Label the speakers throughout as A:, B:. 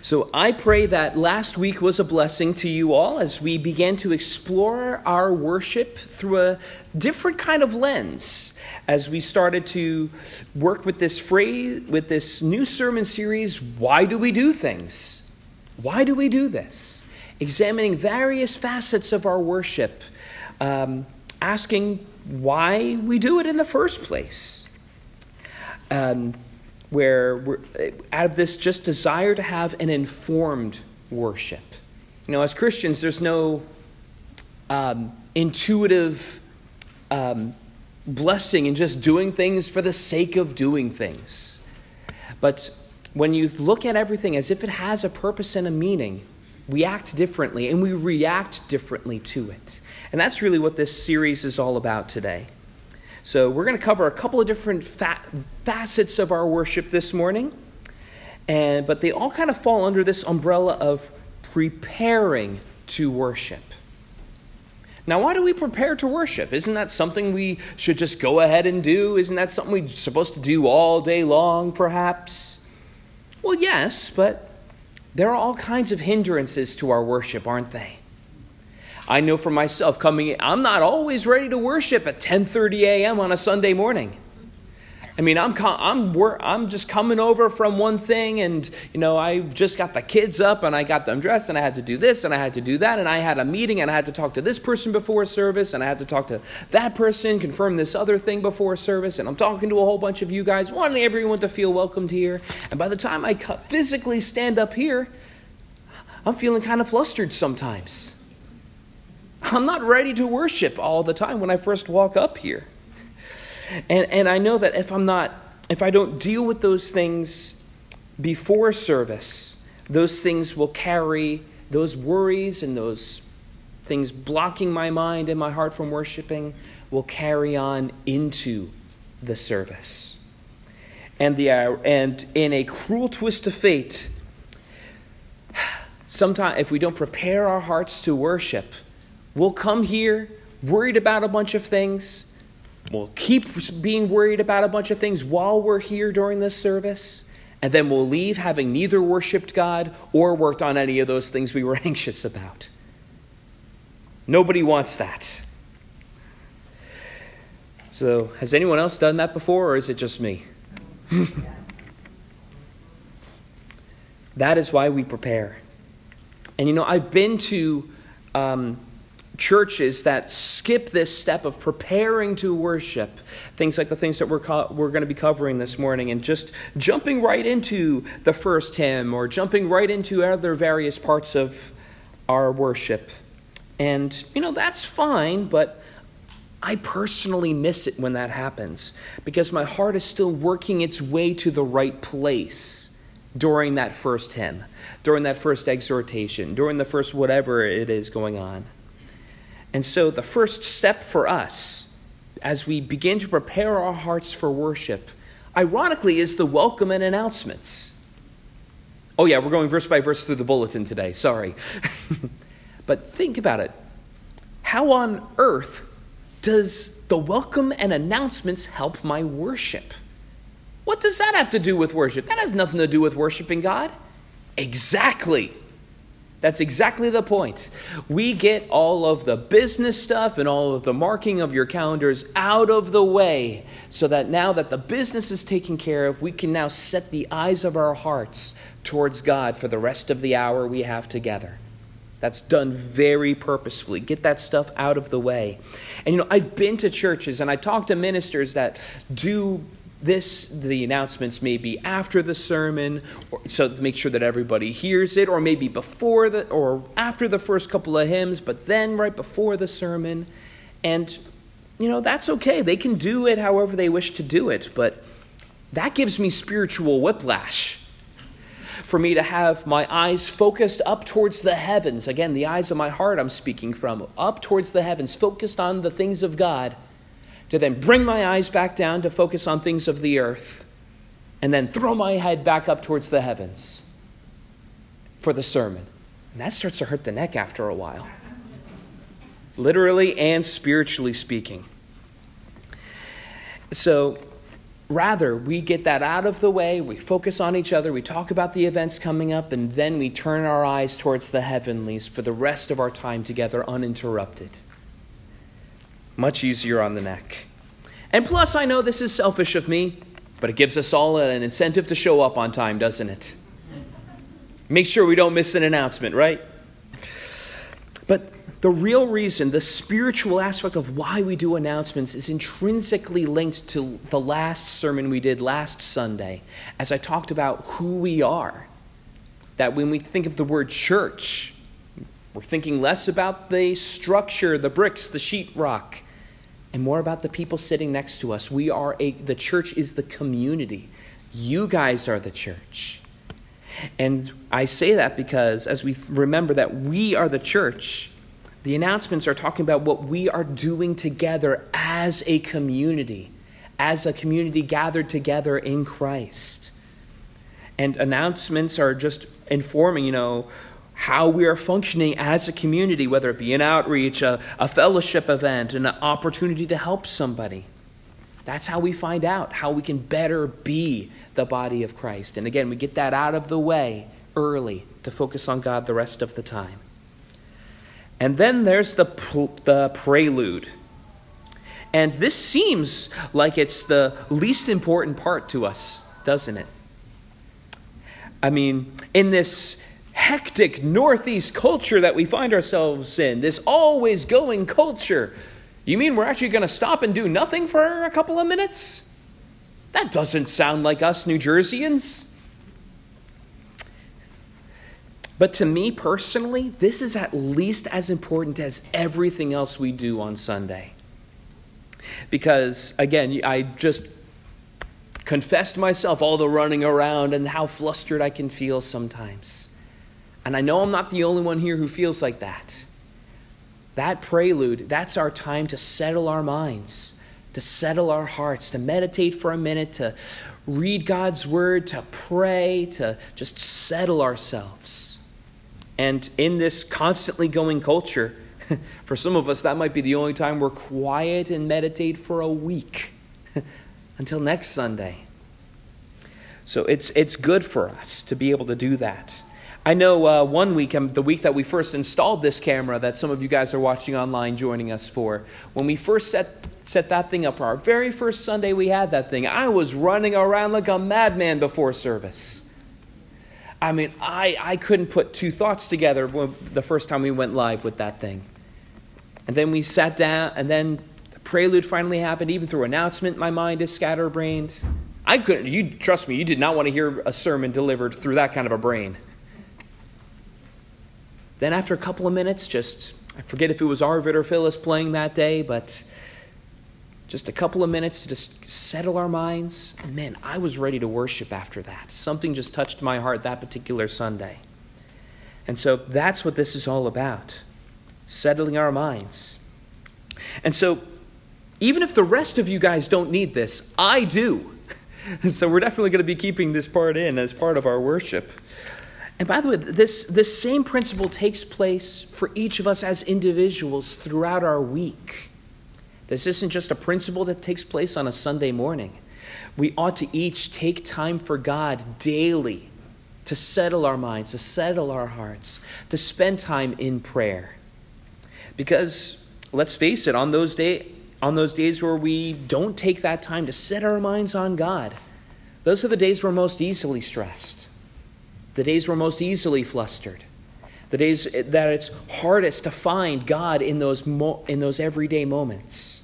A: So I pray that last week was a blessing to you all as we began to explore our worship through a different kind of lens. As we started to work with this phrase, with this new sermon series, Why Do We Do Things? Why do we do this? Examining various facets of our worship, um, asking why we do it in the first place. Um, where we're out of this just desire to have an informed worship. You know, as Christians, there's no um, intuitive um, blessing in just doing things for the sake of doing things. But when you look at everything as if it has a purpose and a meaning, we act differently and we react differently to it. And that's really what this series is all about today. So, we're going to cover a couple of different fa- facets of our worship this morning, and, but they all kind of fall under this umbrella of preparing to worship. Now, why do we prepare to worship? Isn't that something we should just go ahead and do? Isn't that something we're supposed to do all day long, perhaps? Well, yes, but there are all kinds of hindrances to our worship, aren't they? I know for myself coming in, I'm not always ready to worship at 10:30 a.m. on a Sunday morning. I mean, I'm I'm I'm just coming over from one thing, and you know, I just got the kids up, and I got them dressed, and I had to do this, and I had to do that, and I had a meeting, and I had to talk to this person before service, and I had to talk to that person, confirm this other thing before service, and I'm talking to a whole bunch of you guys, wanting everyone to feel welcomed here. And by the time I physically stand up here, I'm feeling kind of flustered sometimes. I'm not ready to worship all the time when I first walk up here. And, and I know that if I'm not, if I don't deal with those things before service, those things will carry those worries and those things blocking my mind and my heart from worshiping will carry on into the service. And, the, uh, and in a cruel twist of fate, sometimes if we don't prepare our hearts to worship, We'll come here worried about a bunch of things. We'll keep being worried about a bunch of things while we're here during this service. And then we'll leave having neither worshiped God or worked on any of those things we were anxious about. Nobody wants that. So, has anyone else done that before, or is it just me? that is why we prepare. And you know, I've been to um, churches that skip this step of preparing to worship, things like the things that we're, co- we're going to be covering this morning, and just jumping right into the first hymn or jumping right into other various parts of our worship. And, you know, that's fine, but I personally miss it when that happens because my heart is still working its way to the right place during that first hymn, during that first exhortation, during the first whatever it is going on. And so, the first step for us as we begin to prepare our hearts for worship, ironically, is the welcome and announcements. Oh, yeah, we're going verse by verse through the bulletin today. Sorry. but think about it. How on earth does the welcome and announcements help my worship? What does that have to do with worship? That has nothing to do with worshiping God. Exactly. That's exactly the point. We get all of the business stuff and all of the marking of your calendars out of the way so that now that the business is taken care of, we can now set the eyes of our hearts towards God for the rest of the hour we have together. That's done very purposefully. Get that stuff out of the way. And you know, I've been to churches and I talk to ministers that do this the announcements may be after the sermon or, so to make sure that everybody hears it or maybe before the or after the first couple of hymns but then right before the sermon. And you know that's okay. They can do it however they wish to do it but that gives me spiritual whiplash for me to have my eyes focused up towards the heavens. Again the eyes of my heart i'm speaking from. Up towards the heavens focused on the things of god to then bring my eyes back down to focus on things of the earth, and then throw my head back up towards the heavens for the sermon. And that starts to hurt the neck after a while, literally and spiritually speaking. So, rather, we get that out of the way, we focus on each other, we talk about the events coming up, and then we turn our eyes towards the heavenlies for the rest of our time together uninterrupted. Much easier on the neck. And plus, I know this is selfish of me, but it gives us all an incentive to show up on time, doesn't it? Make sure we don't miss an announcement, right? But the real reason, the spiritual aspect of why we do announcements is intrinsically linked to the last sermon we did last Sunday, as I talked about who we are. That when we think of the word church, we're thinking less about the structure, the bricks, the sheetrock, and more about the people sitting next to us. We are a, the church is the community. You guys are the church. And I say that because as we remember that we are the church, the announcements are talking about what we are doing together as a community, as a community gathered together in Christ. And announcements are just informing, you know, how we are functioning as a community, whether it be an outreach, a, a fellowship event, an opportunity to help somebody. That's how we find out how we can better be the body of Christ. And again, we get that out of the way early to focus on God the rest of the time. And then there's the, the prelude. And this seems like it's the least important part to us, doesn't it? I mean, in this hectic Northeast culture that we find ourselves in, this always going culture, you mean we're actually going to stop and do nothing for a couple of minutes? That doesn't sound like us New Jerseyans. But to me personally, this is at least as important as everything else we do on Sunday. Because, again, I just confessed myself all the running around and how flustered I can feel sometimes. And I know I'm not the only one here who feels like that. That prelude, that's our time to settle our minds, to settle our hearts, to meditate for a minute, to read God's word, to pray, to just settle ourselves. And in this constantly going culture, for some of us, that might be the only time we're quiet and meditate for a week until next Sunday. So it's, it's good for us to be able to do that. I know uh, one week, um, the week that we first installed this camera that some of you guys are watching online joining us for, when we first set, set that thing up for our very first Sunday we had that thing, I was running around like a madman before service. I mean, I, I couldn't put two thoughts together the first time we went live with that thing. And then we sat down, and then the prelude finally happened. Even through announcement, my mind is scatterbrained. I couldn't, you trust me, you did not want to hear a sermon delivered through that kind of a brain. Then, after a couple of minutes, just, I forget if it was Arvid or Phyllis playing that day, but just a couple of minutes to just settle our minds. And man, I was ready to worship after that. Something just touched my heart that particular Sunday. And so that's what this is all about settling our minds. And so, even if the rest of you guys don't need this, I do. so, we're definitely going to be keeping this part in as part of our worship. And by the way, this, this same principle takes place for each of us as individuals throughout our week. This isn't just a principle that takes place on a Sunday morning. We ought to each take time for God daily to settle our minds, to settle our hearts, to spend time in prayer. Because let's face it, on those day, on those days where we don't take that time to set our minds on God, those are the days we're most easily stressed. The days we're most easily flustered. The days that it's hardest to find God in those, mo- in those everyday moments.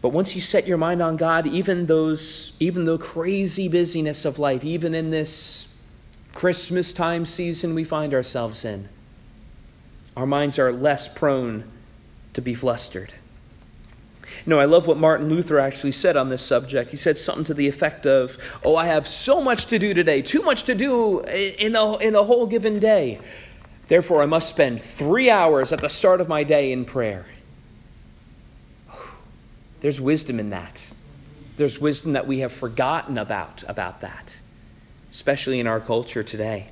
A: But once you set your mind on God, even those, even the crazy busyness of life, even in this Christmas time season we find ourselves in, our minds are less prone to be flustered. Know, I love what Martin Luther actually said on this subject. He said something to the effect of, Oh, I have so much to do today, too much to do in the, in the whole given day. Therefore, I must spend three hours at the start of my day in prayer. There's wisdom in that. There's wisdom that we have forgotten about about that, especially in our culture today.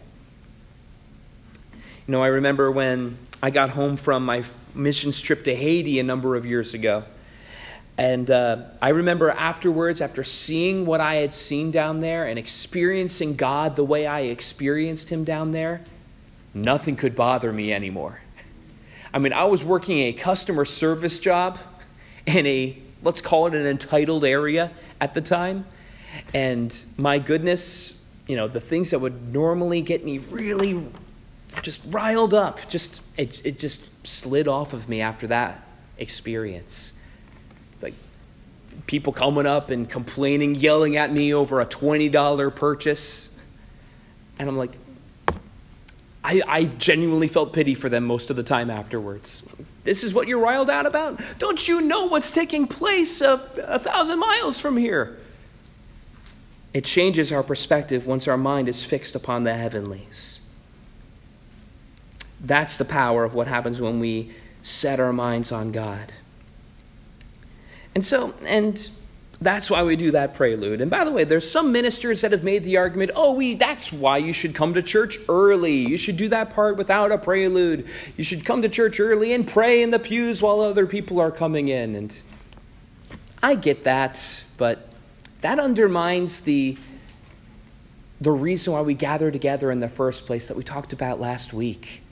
A: You know, I remember when I got home from my missions trip to Haiti a number of years ago. And uh, I remember afterwards, after seeing what I had seen down there and experiencing God the way I experienced Him down there, nothing could bother me anymore. I mean, I was working a customer service job in a, let's call it an entitled area at the time. And my goodness, you know, the things that would normally get me really just riled up, just it, it just slid off of me after that experience. Like people coming up and complaining, yelling at me over a $20 purchase. And I'm like, I, I genuinely felt pity for them most of the time afterwards. This is what you're riled out about? Don't you know what's taking place a, a thousand miles from here? It changes our perspective once our mind is fixed upon the heavenlies. That's the power of what happens when we set our minds on God. And so, and that's why we do that prelude. And by the way, there's some ministers that have made the argument, oh, we that's why you should come to church early. You should do that part without a prelude. You should come to church early and pray in the pews while other people are coming in. And I get that, but that undermines the the reason why we gather together in the first place that we talked about last week.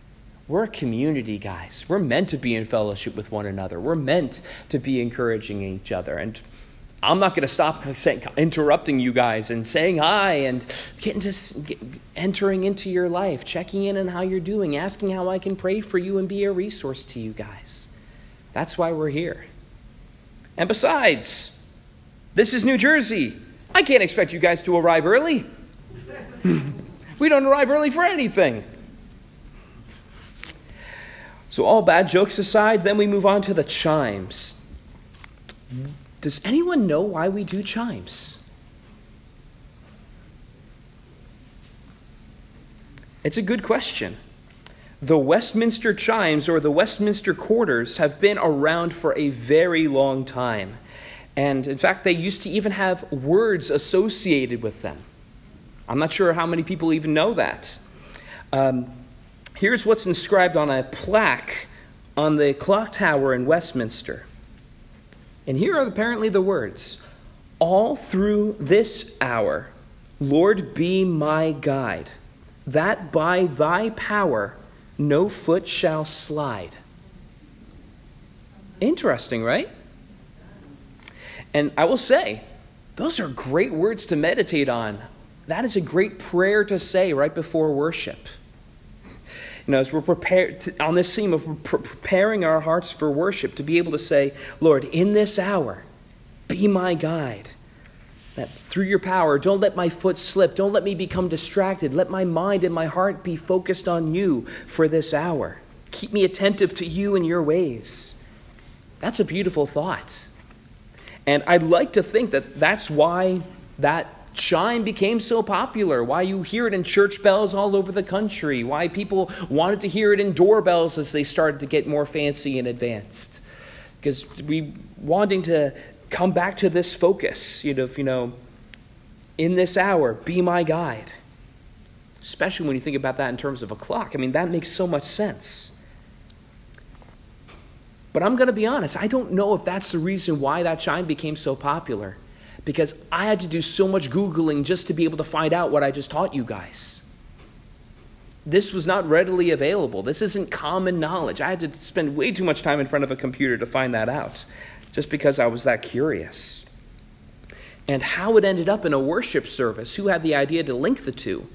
A: We're a community, guys. We're meant to be in fellowship with one another. We're meant to be encouraging each other. And I'm not going to stop interrupting you guys and saying hi and getting to entering into your life, checking in on how you're doing, asking how I can pray for you and be a resource to you guys. That's why we're here. And besides, this is New Jersey. I can't expect you guys to arrive early. we don't arrive early for anything. So, all bad jokes aside, then we move on to the chimes. Does anyone know why we do chimes? It's a good question. The Westminster chimes or the Westminster quarters have been around for a very long time. And in fact, they used to even have words associated with them. I'm not sure how many people even know that. Um, here's what's inscribed on a plaque on the clock tower in Westminster. And here are apparently the words All through this hour, Lord, be my guide, that by thy power no foot shall slide. Interesting, right? And I will say, those are great words to meditate on. That is a great prayer to say right before worship. You know, as we're prepared to, on this theme of pre- preparing our hearts for worship, to be able to say, Lord, in this hour, be my guide. That through your power, don't let my foot slip. Don't let me become distracted. Let my mind and my heart be focused on you for this hour. Keep me attentive to you and your ways. That's a beautiful thought. And I'd like to think that that's why that chime became so popular, why you hear it in church bells all over the country, why people wanted to hear it in doorbells as they started to get more fancy and advanced. Because we wanting to come back to this focus, you know, you know, in this hour, be my guide. Especially when you think about that in terms of a clock. I mean, that makes so much sense. But I'm going to be honest, I don't know if that's the reason why that chime became so popular because I had to do so much Googling just to be able to find out what I just taught you guys. This was not readily available. This isn't common knowledge. I had to spend way too much time in front of a computer to find that out just because I was that curious. And how it ended up in a worship service, who had the idea to link the two,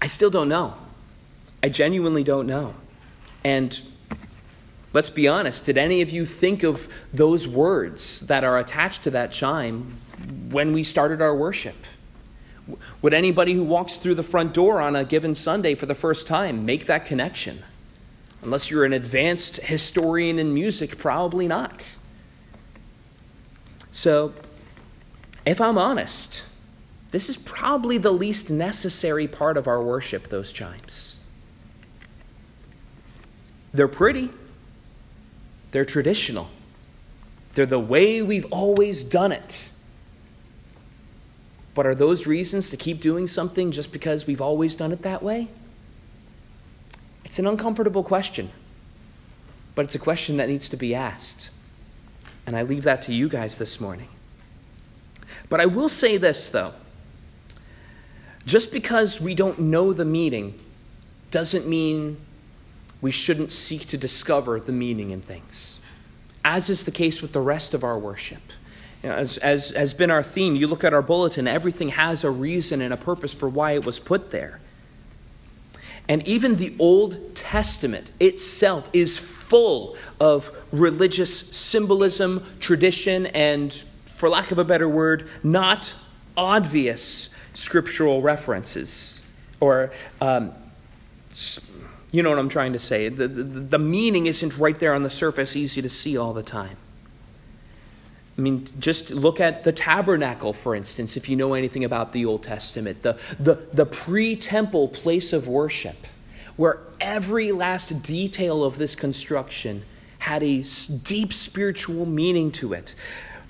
A: I still don't know. I genuinely don't know. And Let's be honest. Did any of you think of those words that are attached to that chime when we started our worship? Would anybody who walks through the front door on a given Sunday for the first time make that connection? Unless you're an advanced historian in music, probably not. So, if I'm honest, this is probably the least necessary part of our worship, those chimes. They're pretty, they're traditional, they're the way we've always done it. But are those reasons to keep doing something just because we've always done it that way? It's an uncomfortable question, but it's a question that needs to be asked. And I leave that to you guys this morning. But I will say this, though. Just because we don't know the meaning doesn't mean we shouldn't seek to discover the meaning in things, as is the case with the rest of our worship. As, as has been our theme, you look at our bulletin, everything has a reason and a purpose for why it was put there. And even the Old Testament itself is full of religious symbolism, tradition, and, for lack of a better word, not obvious scriptural references. Or, um, you know what I'm trying to say. The, the, the meaning isn't right there on the surface, easy to see all the time. I mean, just look at the tabernacle, for instance, if you know anything about the Old Testament, the, the, the pre temple place of worship, where every last detail of this construction had a deep spiritual meaning to it.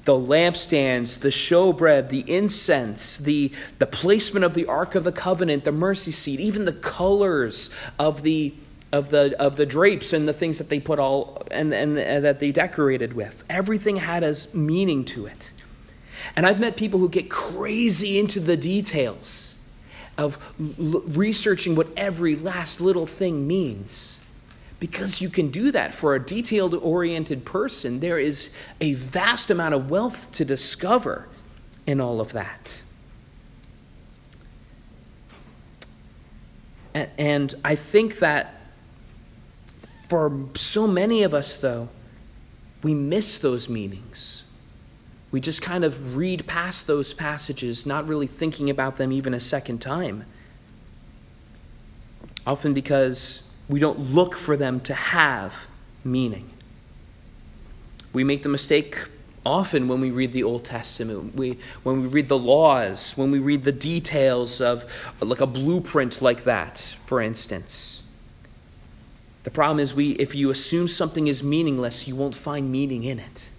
A: The lampstands, the showbread, the incense, the, the placement of the Ark of the Covenant, the mercy seat, even the colors of the of the of the drapes and the things that they put all and, and, and that they decorated with. Everything had a meaning to it. And I've met people who get crazy into the details of l- researching what every last little thing means. Because you can do that for a detailed oriented person, there is a vast amount of wealth to discover in all of that. And, I think that for so many of us, though, we miss those meanings. We just kind of read past those passages, not really thinking about them even a second time. Often because we don't look for them to have meaning. We make the mistake often when we read the Old Testament, we, when we read the laws, when we read the details of like a blueprint like that, for instance. The problem is we if you assume something is meaningless, you won't find meaning in it.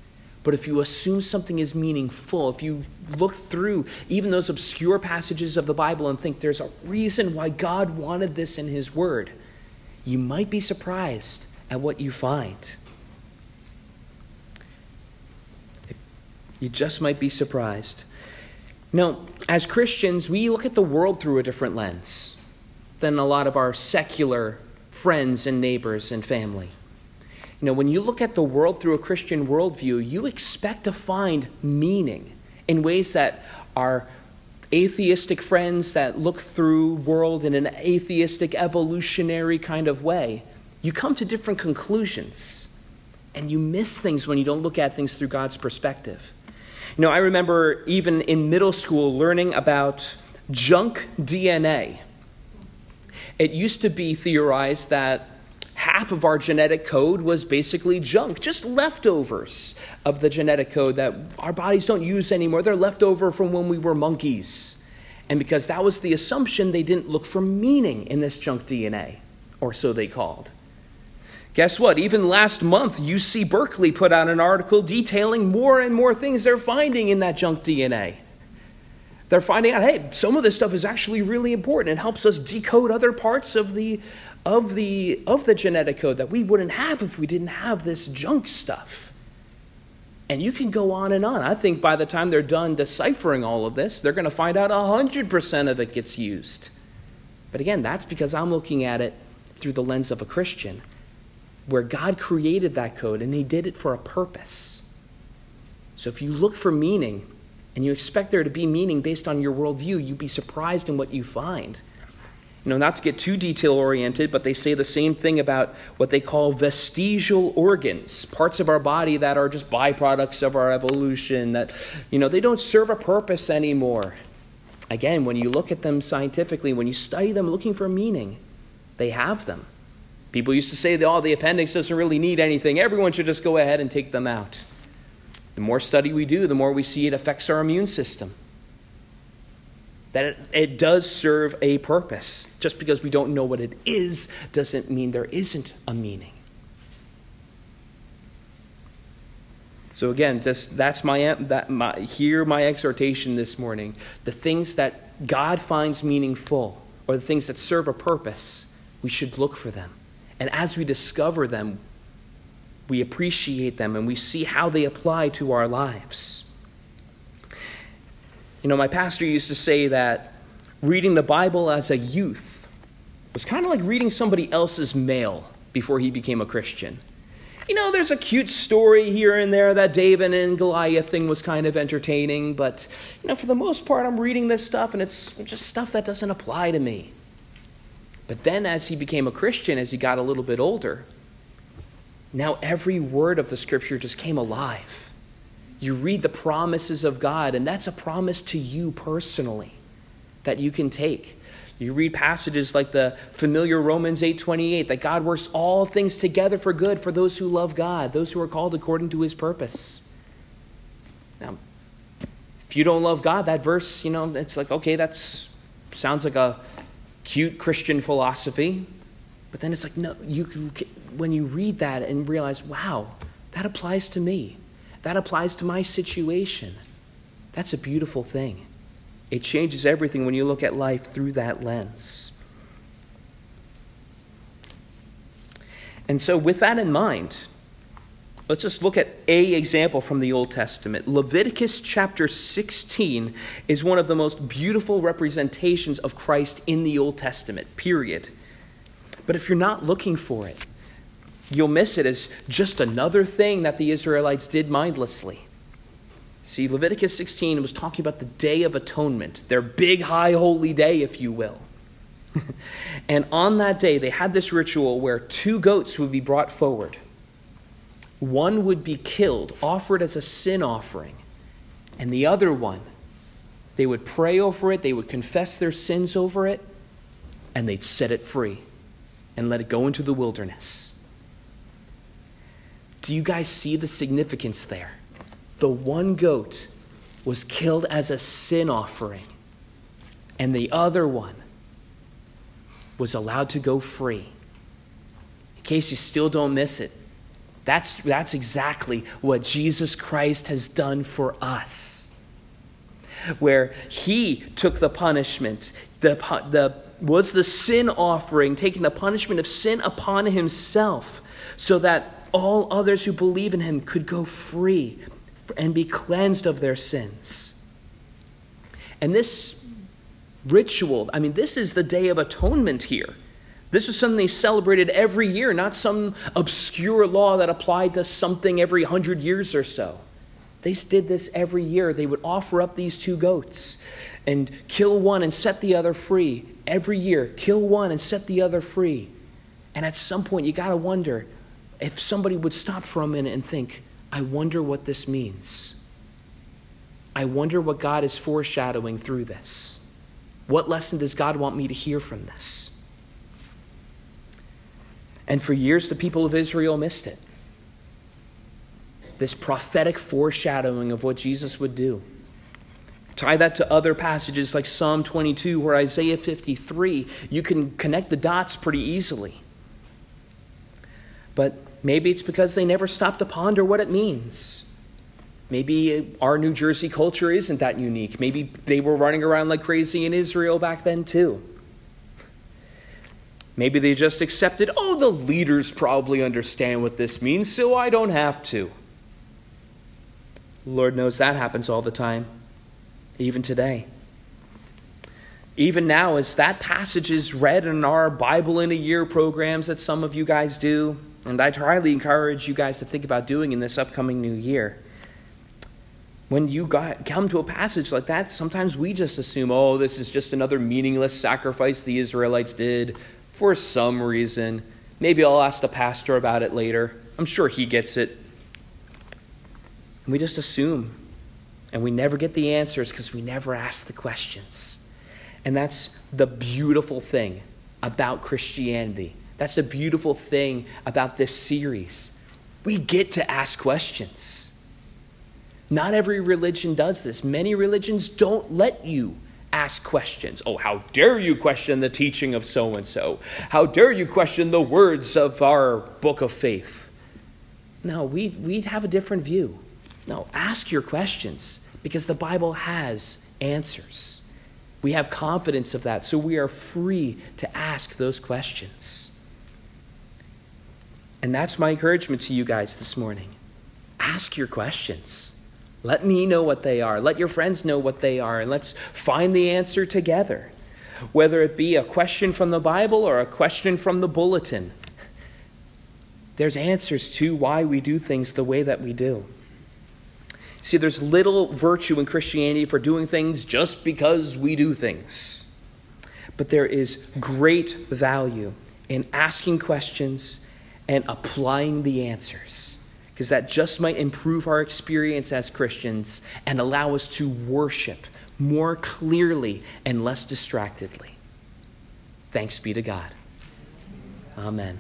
A: But if you assume something is meaningful, if you look through even those obscure passages of the Bible and think there's a reason why God wanted this in His Word, you might be surprised at what you find. You just might be surprised. Now, as Christians, we look at the world through a different lens than a lot of our secular friends and neighbors and family. You know, when you look at the world through a Christian worldview, you expect to find meaning in ways that our atheistic friends that look through world in an atheistic evolutionary kind of way, you come to different conclusions and you miss things when you don't look at things through God's perspective. You know, I remember even in middle school learning about junk DNA. It used to be theorized that half of our genetic code was basically junk, just leftovers of the genetic code that our bodies don't use anymore. They're left over from when we were monkeys. And because that was the assumption, they didn't look for meaning in this junk DNA, or so they called. Guess what? Even last month, UC Berkeley put out an article detailing more and more things they're finding in that junk DNA they're finding out, hey, some of this stuff is actually really important. It helps us decode other parts of the of the of the genetic code that we wouldn't have if we didn't have this junk stuff. And you can go on and on. I think by the time they're done deciphering all of this, they're going to find out 100% of it gets used. But again, that's because I'm looking at it through the lens of a Christian, where God created that code and He did it for a purpose. So if you look for meaning and you expect there to be meaning based on your worldview, you'd be surprised in what you find. You know, not to get too detail oriented, but they say the same thing about what they call vestigial organs, parts of our body that are just byproducts of our evolution, that, you know, they don't serve a purpose anymore. Again, when you look at them scientifically, when you study them looking for meaning, they have them. People used to say, oh, the appendix doesn't really need anything. Everyone should just go ahead and take them out. The more study we do, the more we see it affects our immune system. That it, it does serve a purpose. Just because we don't know what it is doesn't mean there isn't a meaning. So again, just that's my that my here my exhortation this morning. The things that God finds meaningful or the things that serve a purpose, we should look for them. And as we discover them, we appreciate them, and we see how they apply to our lives. You know, my pastor used to say that reading the Bible as a youth was kind of like reading somebody else's mail before he became a Christian. You know, there's a cute story here and there that David and Goliath thing was kind of entertaining, but, you know, for the most part, I'm reading this stuff and it's just stuff that doesn't apply to me. But then as he became a Christian, as he got a little bit older, now every word of the scripture just came alive. You read the promises of God, and that's a promise to you personally that you can take. You read passages like the familiar Romans 8:28 that God works all things together for good for those who love God, those who are called according to his purpose. Now, if you don't love God, that verse, you know, it's like okay, that's sounds like a cute Christian philosophy, but then it's like no, you can when you read that and realize, wow, that applies to me. That applies to my situation. That's a beautiful thing. It changes everything when you look at life through that lens. And so, with that in mind, let's just look at a example from the Old Testament. Leviticus chapter 16 is one of the most beautiful representations of Christ in the Old Testament, period. But if you're not looking for it, you'll miss it as just another thing that the Israelites did mindlessly. See, Leviticus 16 was talking about the Day of Atonement, their big, high, holy day, if you will. and on that day, they had this ritual where two goats would be brought forward. One would be killed, offered as a sin offering, and the other one, they would pray over it, they would confess their sins over it, and they'd set it free and let it go into the wilderness. Do you guys see the significance there? the one goat was killed as a sin offering, and the other one was allowed to go free. In case you still don't miss it, that's, that's exactly what Jesus Christ has done for us. Where he took the punishment, the, the, was the sin offering, taking the punishment of sin upon himself, so that all others who believe in him could go free and be cleansed of their sins. And this ritual, I mean, this is the Day of Atonement here. This was something they celebrated every year, not some obscure law that applied to something every hundred years or so. They did this every year. They would offer up these two goats and kill one and set the other free. Every year, kill one and set the other free. And at some point, you got to wonder if somebody would stop for a minute and think, I wonder what this means. I wonder what God is foreshadowing through this. What lesson does God want me to hear from this? And for years, the people of Israel missed it. This prophetic foreshadowing of what Jesus would do. Tie that to other passages like Psalm 22 or Isaiah 53. You can connect the dots pretty easily. But Maybe it's because they never stopped to ponder what it means. Maybe our New Jersey culture isn't that unique. Maybe they were running around like crazy in Israel back then, too. Maybe they just accepted, oh, the leaders probably understand what this means, so I don't have to. Lord knows that happens all the time, even today. Even now, as that passage is read in our Bible in a Year programs that some of you guys do, and I'd highly encourage you guys to think about doing in this upcoming new year. When you got, come to a passage like that, sometimes we just assume, oh, this is just another meaningless sacrifice the Israelites did for some reason. Maybe I'll ask the pastor about it later. I'm sure he gets it. And we just assume. And we never get the answers because we never ask the questions. And that's the beautiful thing about Christianity that's the beautiful thing about this series. We get to ask questions. Not every religion does this. Many religions don't let you ask questions. Oh, how dare you question the teaching of so and so? How dare you question the words of our book of faith? No, we, we have a different view. No, ask your questions because the Bible has answers. We have confidence of that, so we are free to ask those questions. And that's my encouragement to you guys this morning. Ask your questions. Let me know what they are. Let your friends know what they are. And let's find the answer together. Whether it be a question from the Bible or a question from the bulletin, there's answers to why we do things the way that we do. See, there's little virtue in Christianity for doing things just because we do things. But there is great value in asking questions and applying the answers because that just might improve our experience as Christians and allow us to worship more clearly and less distractedly. Thanks be to God. Amen.